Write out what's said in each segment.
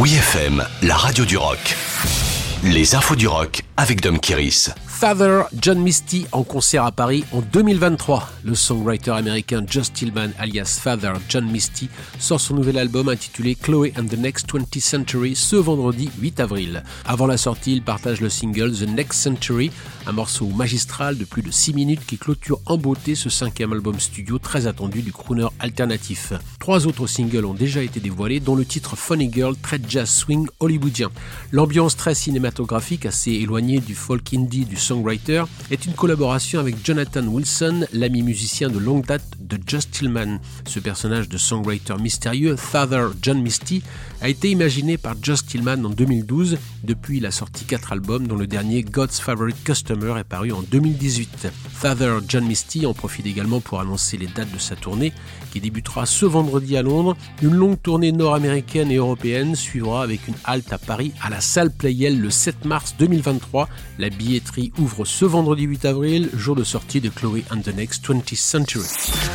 Oui FM, la radio du rock. Les infos du rock avec Dom Kiris. Father John Misty en concert à Paris en 2023. Le songwriter américain Just Tillman, alias Father John Misty, sort son nouvel album intitulé Chloe and the Next 20th Century ce vendredi 8 avril. Avant la sortie, il partage le single The Next Century, un morceau magistral de plus de 6 minutes qui clôture en beauté ce cinquième album studio très attendu du crooner alternatif. Trois autres singles ont déjà été dévoilés, dont le titre Funny Girl, très jazz swing hollywoodien. L'ambiance très cinématographique, assez éloignée du folk indie du songwriter, est une collaboration avec Jonathan Wilson, l'ami musicien de longue date de Just Tillman. Ce personnage de songwriter mystérieux, Father John Misty, a été imaginé par Just Tillman en 2012. Depuis, il a sorti quatre albums, dont le dernier God's Favorite Customer est paru en 2018. Father John Misty en profite également pour annoncer les dates de sa tournée, qui débutera ce vendredi à Londres. Une longue tournée nord-américaine et européenne suivra avec une halte à Paris à la salle Playel le 7 mars 2023. La billetterie ouvre ce vendredi 8 avril, jour de sortie de Chloé and the Next 20th Century.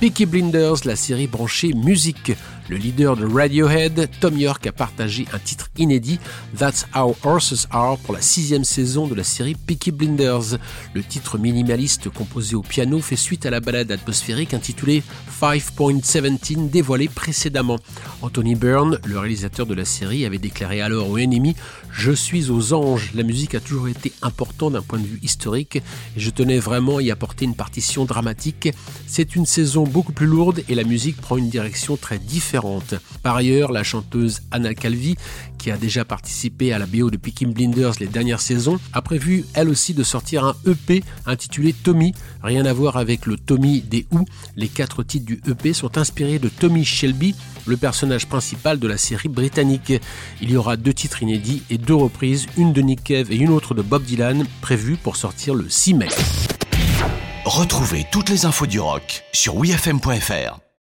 Peaky Blinders, la série branchée musique. Le leader de Radiohead, Tom York, a partagé un titre inédit, That's How Horses Are, pour la sixième saison de la série Peaky Blinders. Le titre minimaliste composé au piano fait suite à la balade atmosphérique intitulée 5.17 dévoilée précédemment. Anthony Byrne, le réalisateur de la série, avait déclaré alors au ennemi Je suis aux anges. La musique a toujours été importante d'un point de vue historique et je tenais vraiment à y apporter une partition dramatique. C'est une saison beaucoup plus lourde et la musique prend une direction très différente par ailleurs, la chanteuse Anna Calvi, qui a déjà participé à la BO de Peaky Blinders les dernières saisons, a prévu elle aussi de sortir un EP intitulé Tommy. Rien à voir avec le Tommy des Who. Les quatre titres du EP sont inspirés de Tommy Shelby, le personnage principal de la série britannique. Il y aura deux titres inédits et deux reprises, une de Nick Cave et une autre de Bob Dylan, prévues pour sortir le 6 mai. Retrouvez toutes les infos du rock sur wfm.fr.